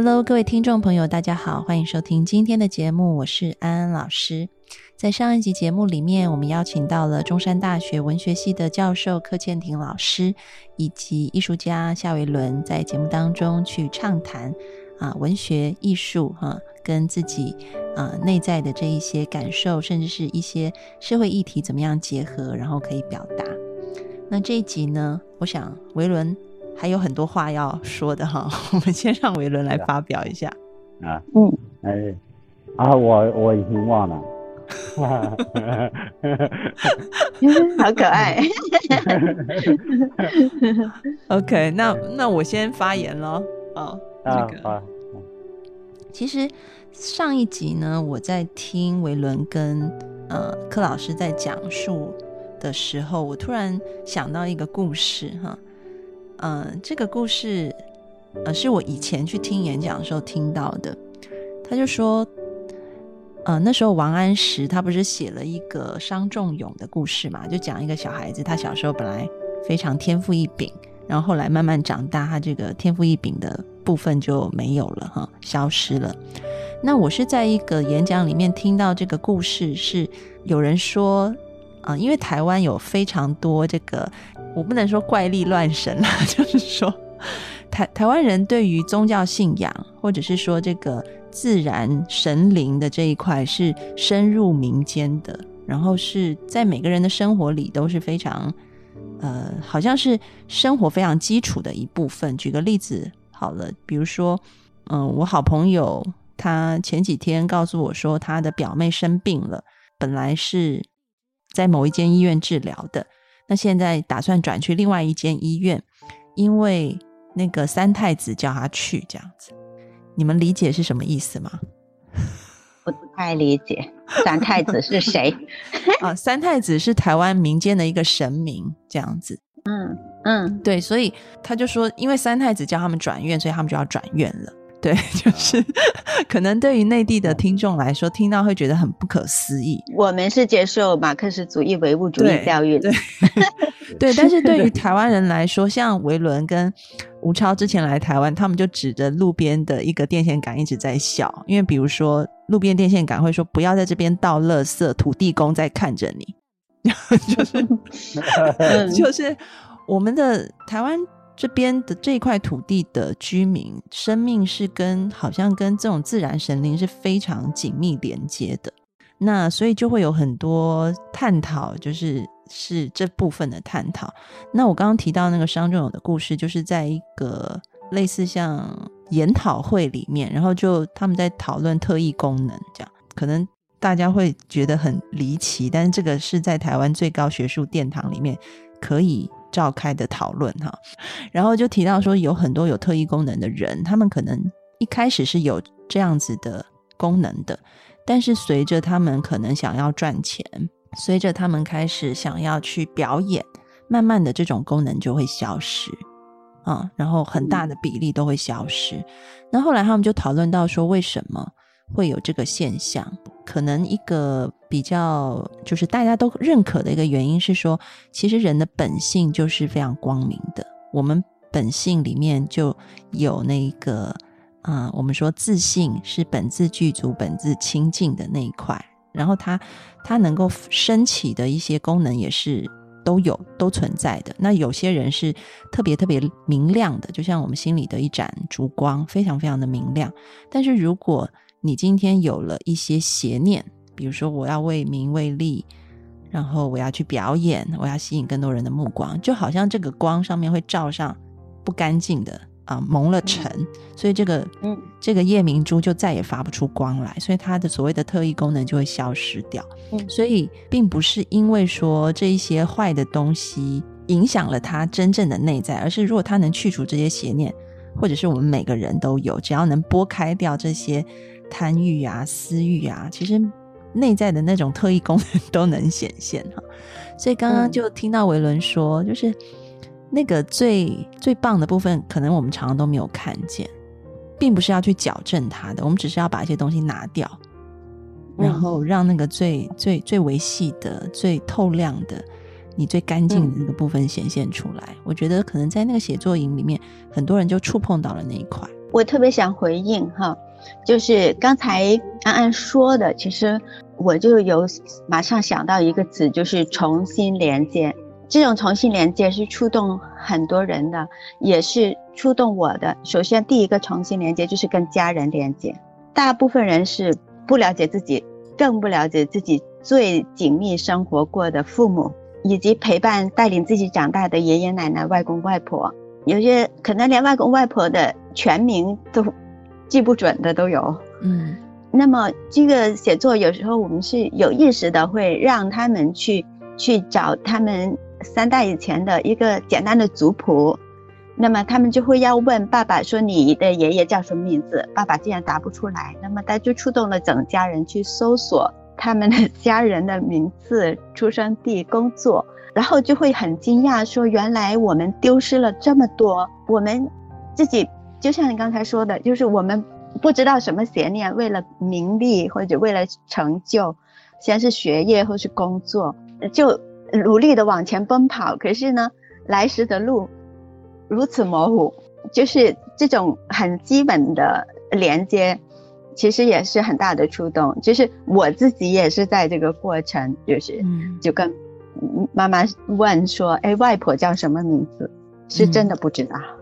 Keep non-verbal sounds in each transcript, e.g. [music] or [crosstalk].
Hello，各位听众朋友，大家好，欢迎收听今天的节目，我是安安老师。在上一集节目里面，我们邀请到了中山大学文学系的教授柯倩婷老师，以及艺术家夏维伦，在节目当中去畅谈啊文学艺术哈，跟自己啊内在的这一些感受，甚至是一些社会议题怎么样结合，然后可以表达。那这一集呢，我想维伦。还有很多话要说的哈，[laughs] 我们先让维伦来发表一下。啊，嗯，哎，啊，我我已经忘了，[laughs] 好可爱。[laughs] OK，那那我先发言了。哦，这个，其实上一集呢，我在听维伦跟呃柯老师在讲述的时候，我突然想到一个故事哈。嗯，这个故事，呃，是我以前去听演讲的时候听到的。他就说，呃，那时候王安石他不是写了一个伤仲永的故事嘛，就讲一个小孩子，他小时候本来非常天赋异禀，然后后来慢慢长大，他这个天赋异禀的部分就没有了哈，消失了。那我是在一个演讲里面听到这个故事，是有人说。啊，因为台湾有非常多这个，我不能说怪力乱神啦，[laughs] 就是说台台湾人对于宗教信仰，或者是说这个自然神灵的这一块是深入民间的，然后是在每个人的生活里都是非常，呃，好像是生活非常基础的一部分。举个例子好了，比如说，嗯，我好朋友他前几天告诉我说，他的表妹生病了，本来是。在某一间医院治疗的，那现在打算转去另外一间医院，因为那个三太子叫他去这样子。你们理解是什么意思吗？[laughs] 不太理解，三太子是谁？[laughs] 啊，三太子是台湾民间的一个神明，这样子。嗯嗯，对，所以他就说，因为三太子叫他们转院，所以他们就要转院了。对，[laughs] 就是可能对于内地的听众来说，听到会觉得很不可思议。我们是接受马克思主义唯物主义教育的，[laughs] 对。但是对于台湾人来说，像维伦跟吴超之前来台湾，他们就指着路边的一个电线杆一直在笑，因为比如说路边电线杆会说“不要在这边倒垃圾”，土地公在看着你，[laughs] 就是就是我们的台湾。这边的这块土地的居民，生命是跟好像跟这种自然神灵是非常紧密连接的。那所以就会有很多探讨，就是是这部分的探讨。那我刚刚提到那个商仲永的故事，就是在一个类似像研讨会里面，然后就他们在讨论特异功能，这样可能大家会觉得很离奇，但是这个是在台湾最高学术殿堂里面可以。召开的讨论哈，然后就提到说有很多有特异功能的人，他们可能一开始是有这样子的功能的，但是随着他们可能想要赚钱，随着他们开始想要去表演，慢慢的这种功能就会消失啊，然后很大的比例都会消失。那后来他们就讨论到说，为什么会有这个现象？可能一个比较就是大家都认可的一个原因是说，其实人的本性就是非常光明的。我们本性里面就有那个啊，我们说自信是本自具足、本自清净的那一块。然后它它能够升起的一些功能也是都有都存在的。那有些人是特别特别明亮的，就像我们心里的一盏烛光，非常非常的明亮。但是如果你今天有了一些邪念，比如说我要为名为利，然后我要去表演，我要吸引更多人的目光，就好像这个光上面会照上不干净的啊，蒙了尘，所以这个嗯，这个夜明珠就再也发不出光来，所以它的所谓的特异功能就会消失掉。所以并不是因为说这一些坏的东西影响了他真正的内在，而是如果他能去除这些邪念，或者是我们每个人都有，只要能拨开掉这些贪欲啊、私欲啊，其实内在的那种特异功能 [laughs] 都能显现哈。所以刚刚就听到维伦说，就是那个最最棒的部分，可能我们常常都没有看见，并不是要去矫正它的，我们只是要把一些东西拿掉，然后让那个最最最维系的、最透亮的。你最干净的那个部分显现出来，我觉得可能在那个写作营里面，很多人就触碰到了那一块。我特别想回应哈，就是刚才安安说的，其实我就有马上想到一个词，就是重新连接。这种重新连接是触动很多人的，也是触动我的。首先，第一个重新连接就是跟家人连接。大部分人是不了解自己，更不了解自己最紧密生活过的父母。以及陪伴带领自己长大的爷爷奶奶、外公外婆，有些可能连外公外婆的全名都记不准的都有。嗯，那么这个写作有时候我们是有意识的，会让他们去去找他们三代以前的一个简单的族谱，那么他们就会要问爸爸说：“你的爷爷叫什么名字？”爸爸竟然答不出来，那么他就触动了整家人去搜索。他们的家人的名字、出生地、工作，然后就会很惊讶，说：“原来我们丢失了这么多。我们自己就像你刚才说的，就是我们不知道什么邪念，为了名利或者为了成就，先是学业或是工作，就努力的往前奔跑。可是呢，来时的路如此模糊，就是这种很基本的连接。”其实也是很大的触动，就是我自己也是在这个过程，就是就跟妈妈问说：“哎，外婆叫什么名字？”是真的不知道。嗯，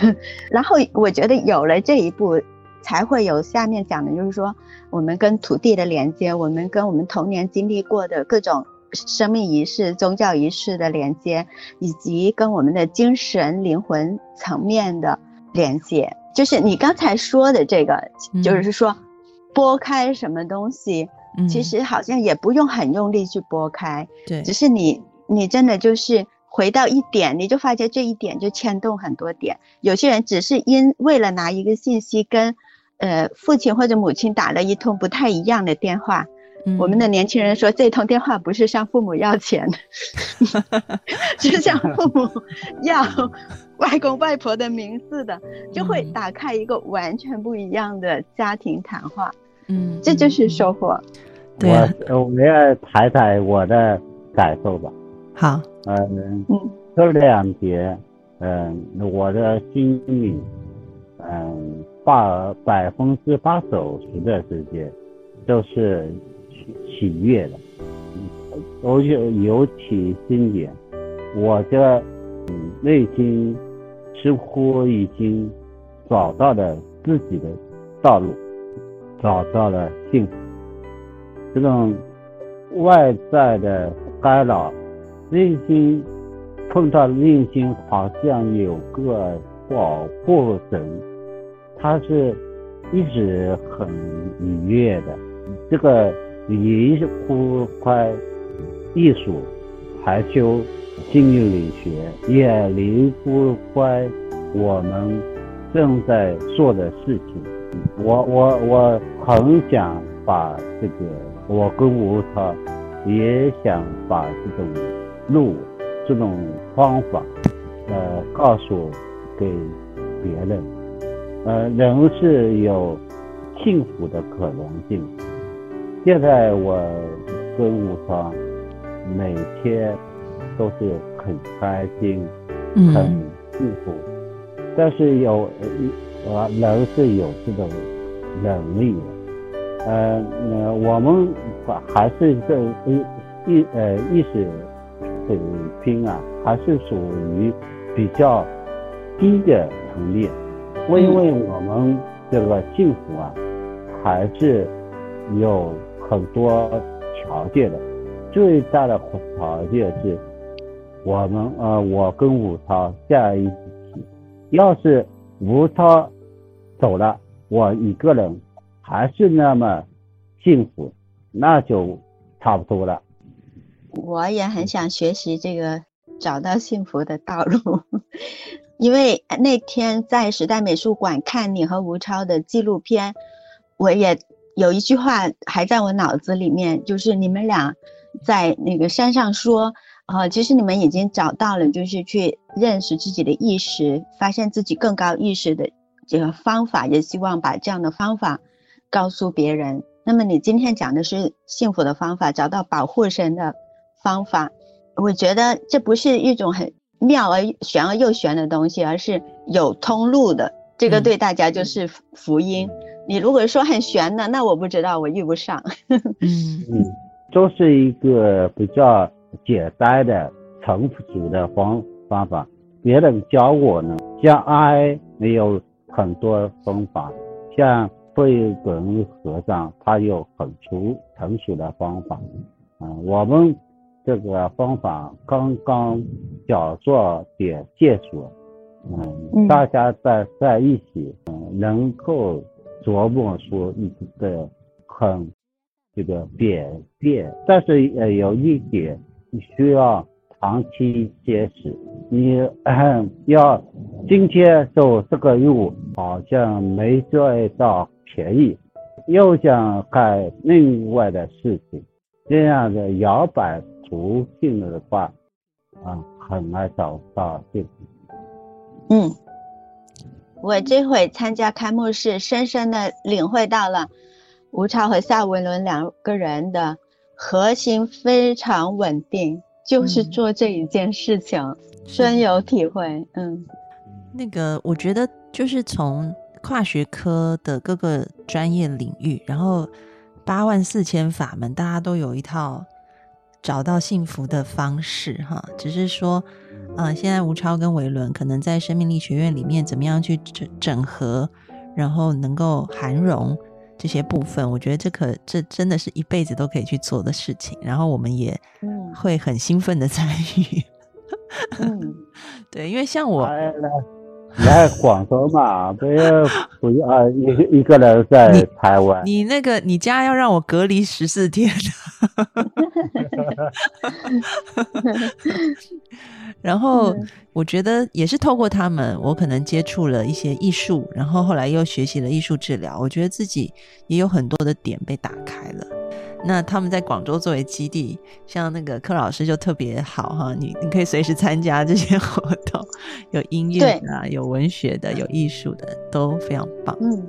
[laughs] 然后我觉得有了这一步，才会有下面讲的，就是说我们跟土地的连接，我们跟我们童年经历过的各种生命仪式、宗教仪式的连接，以及跟我们的精神灵魂层面的连接。就是你刚才说的这个，就是说，拨开什么东西，其实好像也不用很用力去拨开，对，只是你你真的就是回到一点，你就发觉这一点就牵动很多点。有些人只是因为了拿一个信息跟，呃，父亲或者母亲打了一通不太一样的电话。我们的年轻人说，这通电话不是向父母要钱，[laughs] 是向父母要外公外婆的名字的，就会打开一个完全不一样的家庭谈话。嗯，这就是收获。我我要谈谈我的感受吧。好，嗯嗯，这两节，嗯，我的心里，嗯，八百分之八九十的时间都是。喜喜悦的，而且尤其今年，我的内心似乎已经找到了自己的道路，找到了幸福。这种外在的干扰，内心碰到内心好像有个保护神，他是一直很愉悦的。这个。离不开艺术、排球、心理学，也离不开我们正在做的事情。我我我很想把这个，我跟吴涛也想把这种路、这种方法，呃，告诉给别人。呃，人是有幸福的可能性。现在我跟武昌每天都是很开心，很幸福。但是有呃人是有这种能力的，呃，那我们还是这意意呃意识水平啊，还是属于比较低的层面。因为我们这个幸福啊，还是有。很多条件的，最大的条件是，我们呃，我跟吴超在一起。要是吴超走了，我一个人还是那么幸福，那就差不多了。我也很想学习这个找到幸福的道路。[laughs] 因为那天在时代美术馆看你和吴超的纪录片，我也有一句话还在我脑子里面，就是你们俩在那个山上说，呃，其实你们已经找到了，就是去认识自己的意识，发现自己更高意识的这个方法，也希望把这样的方法告诉别人。那么你今天讲的是幸福的方法，找到保护神的方法，我觉得这不是一种很妙而玄而又玄的东西，而是有通路的。这个对大家就是福音。你如果说很玄的，那我不知道，我遇不上。[laughs] 嗯嗯，都是一个比较简单的成熟的方方法。别人教我呢，像爱没有很多方法，像。慧根和尚他有很熟成熟的方法，嗯，我们这个方法刚刚叫做点接触，嗯，大家在在一起，嗯，能够琢磨出一个很这个变变，但是呃有一点你需要长期坚持，你 [coughs] 要今天走这个路好像没赚到。便宜，又想干另外的事情，这样的摇摆途径的话，啊，很难找到幸福。嗯，我这回参加开幕式，深深的领会到了吴超和夏文伦两个人的核心非常稳定，就是做这一件事情，深有体会。嗯，那个我觉得就是从。跨学科的各个专业领域，然后八万四千法门，大家都有一套找到幸福的方式哈。只是说，呃，现在吴超跟维伦可能在生命力学院里面怎么样去整整合，然后能够涵容这些部分，我觉得这可这真的是一辈子都可以去做的事情。然后我们也会很兴奋的参与。嗯，[laughs] 对，因为像我。来广州嘛，[laughs] 不要不要一一个人在台湾。你那个你家要让我隔离十四天。[laughs] 然后我觉得也是透过他们，我可能接触了一些艺术，然后后来又学习了艺术治疗，我觉得自己也有很多的点被打开了。那他们在广州作为基地，像那个柯老师就特别好哈，你你可以随时参加这些活动，[laughs] 有音乐的，有文学的，有艺术的，都非常棒。嗯，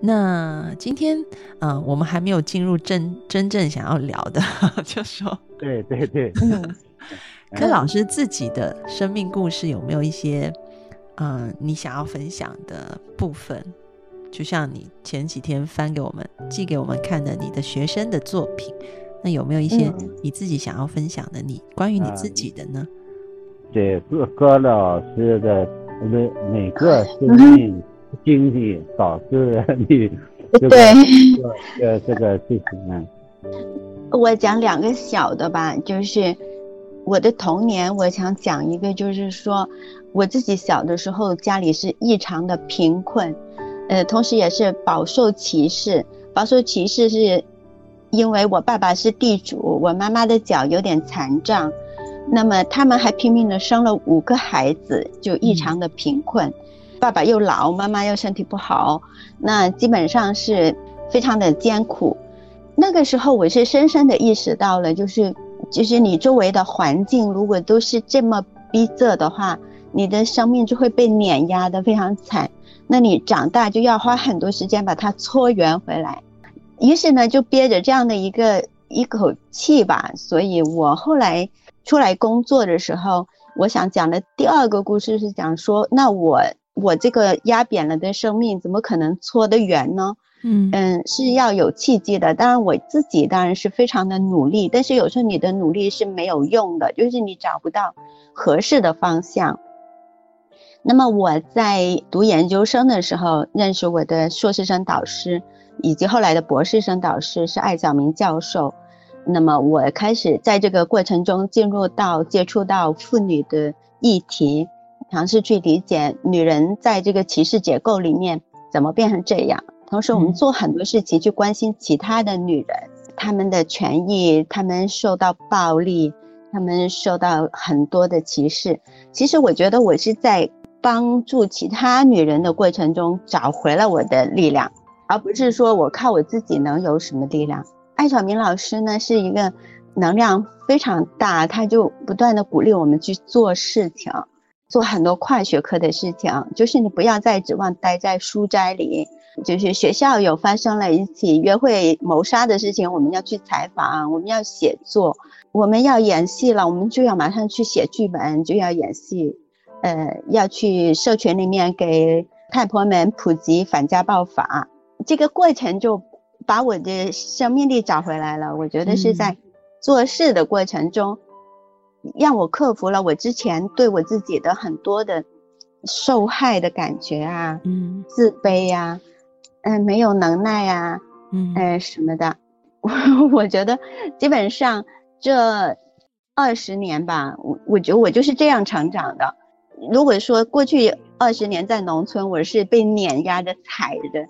那今天啊，我们还没有进入真真正想要聊的，[laughs] 就说对对对，柯 [laughs] 老师自己的生命故事有没有一些嗯你想要分享的部分？就像你前几天翻给我们、寄给我们看的你的学生的作品，那有没有一些你自己想要分享的？你关于你自己的呢？对，各各老师的每每个生命经历导致了你对呃这个事情呢。我讲两个小的吧，就是我的童年，我想讲一个，就是说我自己小的时候家里是异常的贫困。呃，同时也是饱受歧视。饱受歧视是，因为我爸爸是地主，我妈妈的脚有点残障，那么他们还拼命的生了五个孩子，就异常的贫困。爸爸又老，妈妈又身体不好，那基本上是非常的艰苦。那个时候，我是深深的意识到了，就是就是你周围的环境如果都是这么逼仄的话，你的生命就会被碾压的非常惨。那你长大就要花很多时间把它搓圆回来，于是呢就憋着这样的一个一口气吧。所以我后来出来工作的时候，我想讲的第二个故事是讲说，那我我这个压扁了的生命怎么可能搓得圆呢？嗯嗯，是要有契机的。当然我自己当然是非常的努力，但是有时候你的努力是没有用的，就是你找不到合适的方向。那么我在读研究生的时候，认识我的硕士生导师，以及后来的博士生导师是艾晓明教授。那么我开始在这个过程中进入到接触到妇女的议题，尝试去理解女人在这个歧视结构里面怎么变成这样。同时，我们做很多事情去关心其他的女人，她们的权益，她们受到暴力，她们受到很多的歧视。其实我觉得我是在帮助其他女人的过程中找回了我的力量，而不是说我靠我自己能有什么力量。艾小明老师呢是一个能量非常大，他就不断的鼓励我们去做事情，做很多跨学科的事情，就是你不要再指望待在书斋里。就是学校有发生了一起约会谋杀的事情，我们要去采访，我们要写作，我们要演戏了，我们就要马上去写剧本，就要演戏，呃，要去社群里面给太婆们普及反家暴法，这个过程就把我的生命力找回来了。我觉得是在做事的过程中，让我克服了我之前对我自己的很多的受害的感觉啊，嗯，自卑呀。嗯，没有能耐呀，嗯，哎什么的，我 [laughs] 我觉得基本上这二十年吧，我我觉得我就是这样成长的。如果说过去二十年在农村，我是被碾压着、踩着、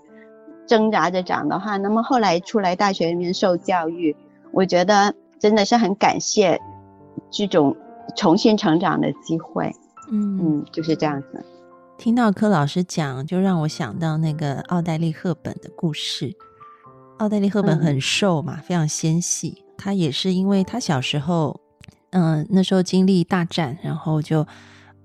挣扎着长的话，那么后来出来大学里面受教育，我觉得真的是很感谢这种重新成长的机会。嗯嗯，就是这样子。听到柯老师讲，就让我想到那个奥黛丽·赫本的故事。奥黛丽·赫本很瘦嘛，非常纤细。她也是因为她小时候，嗯，那时候经历大战，然后就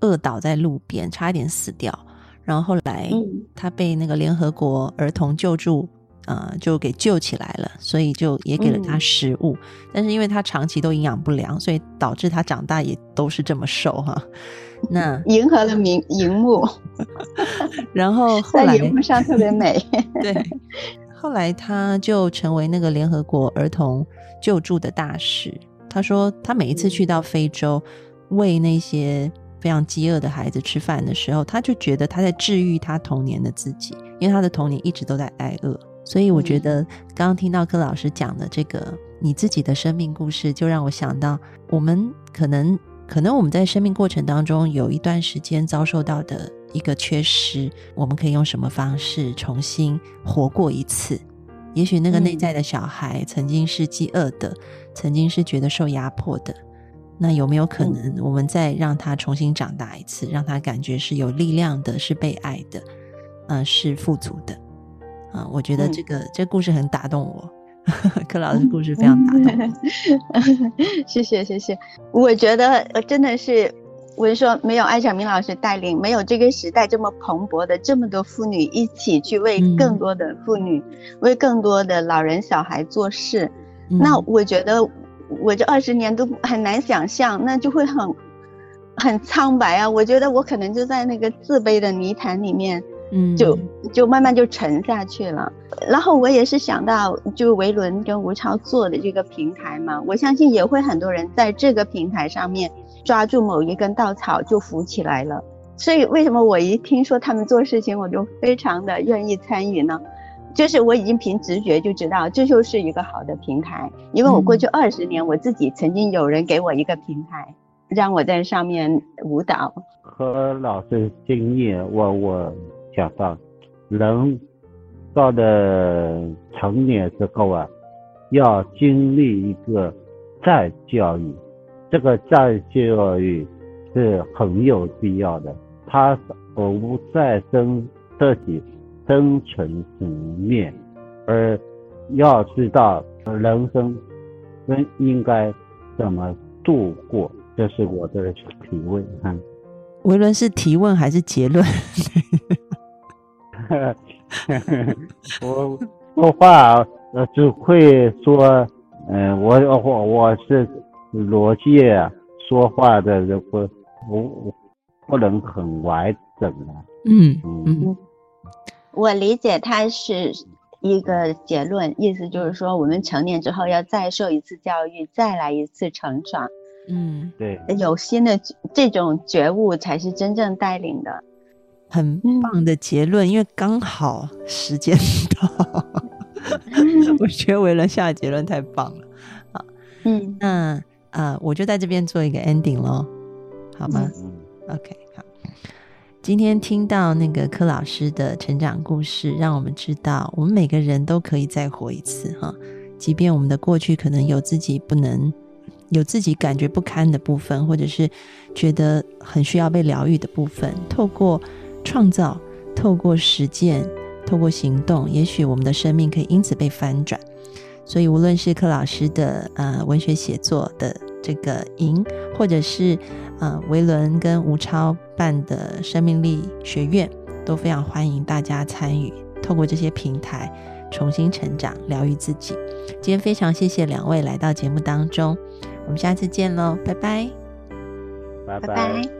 饿倒在路边，差一点死掉。然后后来她被那个联合国儿童救助。呃，就给救起来了，所以就也给了他食物，但是因为他长期都营养不良，所以导致他长大也都是这么瘦哈。那 [laughs] 迎合了荧荧幕，[laughs] 然后 [laughs] 后来荧幕上特别美。对，后来他就成为那个联合国儿童救助的大使。他说，他每一次去到非洲喂那些非常饥饿的孩子吃饭的时候，他就觉得他在治愈他童年的自己，因为他的童年一直都在挨饿。所以我觉得，刚刚听到柯老师讲的这个你自己的生命故事，就让我想到，我们可能可能我们在生命过程当中有一段时间遭受到的一个缺失，我们可以用什么方式重新活过一次？也许那个内在的小孩曾经是饥饿的，曾经是觉得受压迫的，那有没有可能我们再让他重新长大一次，让他感觉是有力量的，是被爱的，嗯，是富足的？啊，我觉得这个这故事很打动我，[laughs] 柯老师故事非常打动。[laughs] 谢谢谢谢，我觉得真的是，我是说没有艾小明老师带领，没有这个时代这么蓬勃的这么多妇女一起去为更多的妇女，为更多的老人小孩做事，那我觉得我这二十年都很难想象，那就会很很苍白啊。我觉得我可能就在那个自卑的泥潭里面。嗯，就就慢慢就沉下去了。然后我也是想到，就维伦跟吴超做的这个平台嘛，我相信也会很多人在这个平台上面抓住某一根稻草就浮起来了。所以为什么我一听说他们做事情，我就非常的愿意参与呢？就是我已经凭直觉就知道这就是一个好的平台，因为我过去二十年我自己曾经有人给我一个平台，让我在上面舞蹈。和老师经验，我我。讲到，人到了成年之后啊，要经历一个再教育，这个再教育是很有必要的。它服务在生自己生存层面，而要知道人生应应该怎么度过，这是我的提问。看，维伦是提问还是结论？[laughs] 我说话呃只会说，嗯，我我我是逻辑说话的人不不不能很完整的。嗯嗯，我理解他是一个结论，意思就是说，我们成年之后要再受一次教育，再来一次成长。嗯，对，有新的这种觉悟才是真正带领的。很棒的结论，因为刚好时间到，[laughs] 我觉得维伦下的结论太棒了。好，嗯，那啊，我就在这边做一个 ending 咯，好吗？OK，好。今天听到那个柯老师的成长故事，让我们知道，我们每个人都可以再活一次哈。即便我们的过去可能有自己不能有自己感觉不堪的部分，或者是觉得很需要被疗愈的部分，透过创造，透过实践，透过行动，也许我们的生命可以因此被翻转。所以，无论是柯老师的呃文学写作的这个营，或者是呃维伦跟吴超办的生命力学院，都非常欢迎大家参与，透过这些平台重新成长、疗愈自己。今天非常谢谢两位来到节目当中，我们下次见喽，拜拜，拜拜拜。